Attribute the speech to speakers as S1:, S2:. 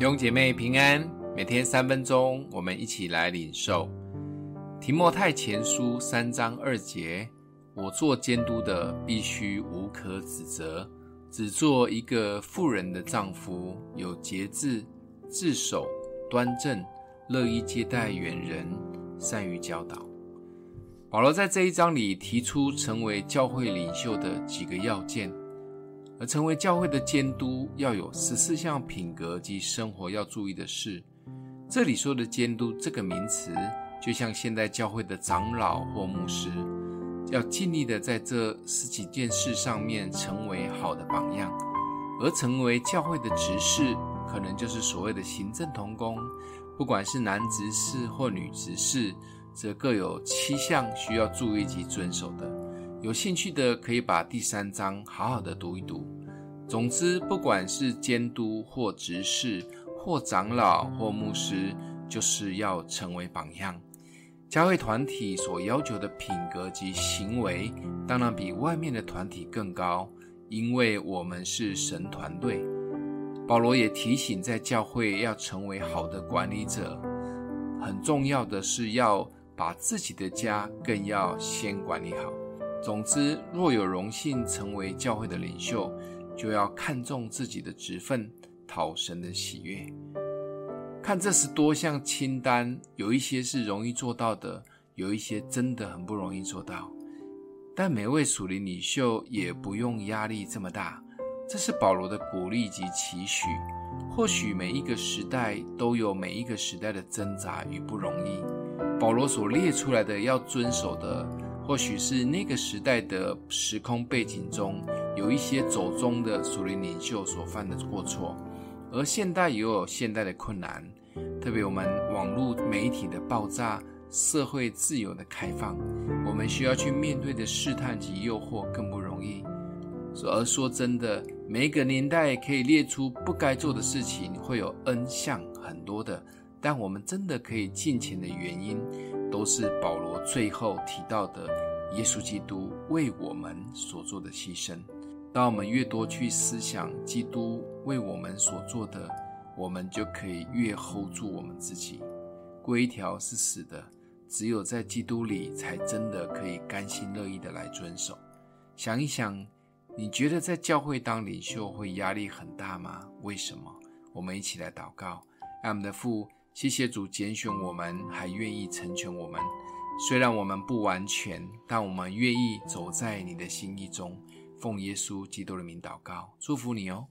S1: 弟兄姐妹平安，每天三分钟，我们一起来领受提摩太前书三章二节。我做监督的，必须无可指责，只做一个富人的丈夫，有节制，自守，端正，乐意接待远人，善于教导。保罗在这一章里提出成为教会领袖的几个要件。而成为教会的监督，要有十四项品格及生活要注意的事。这里说的监督这个名词，就像现代教会的长老或牧师，要尽力的在这十几件事上面成为好的榜样。而成为教会的执事，可能就是所谓的行政同工，不管是男执事或女执事，则各有七项需要注意及遵守的。有兴趣的可以把第三章好好的读一读。总之，不管是监督或执事，或长老或牧师，就是要成为榜样。教会团体所要求的品格及行为，当然比外面的团体更高，因为我们是神团队。保罗也提醒，在教会要成为好的管理者，很重要的是要把自己的家更要先管理好。总之，若有荣幸成为教会的领袖，就要看重自己的职分，讨神的喜悦。看这十多项清单，有一些是容易做到的，有一些真的很不容易做到。但每位属灵领袖也不用压力这么大，这是保罗的鼓励及期许。或许每一个时代都有每一个时代的挣扎与不容易。保罗所列出来的要遵守的。或许是那个时代的时空背景中，有一些走中的属灵领袖所犯的过错，而现代也有现代的困难，特别我们网络媒体的爆炸，社会自由的开放，我们需要去面对的试探及诱惑更不容易。而说真的，每个年代可以列出不该做的事情，会有 N 项很多的，但我们真的可以尽情的原因。都是保罗最后提到的耶稣基督为我们所做的牺牲。当我们越多去思想基督为我们所做的，我们就可以越 hold 住我们自己。规条是死的，只有在基督里才真的可以甘心乐意的来遵守。想一想，你觉得在教会当领袖会压力很大吗？为什么？我们一起来祷告，让我们的父。谢谢主拣选我们，还愿意成全我们。虽然我们不完全，但我们愿意走在你的心意中。奉耶稣基督的名祷告，祝福你哦。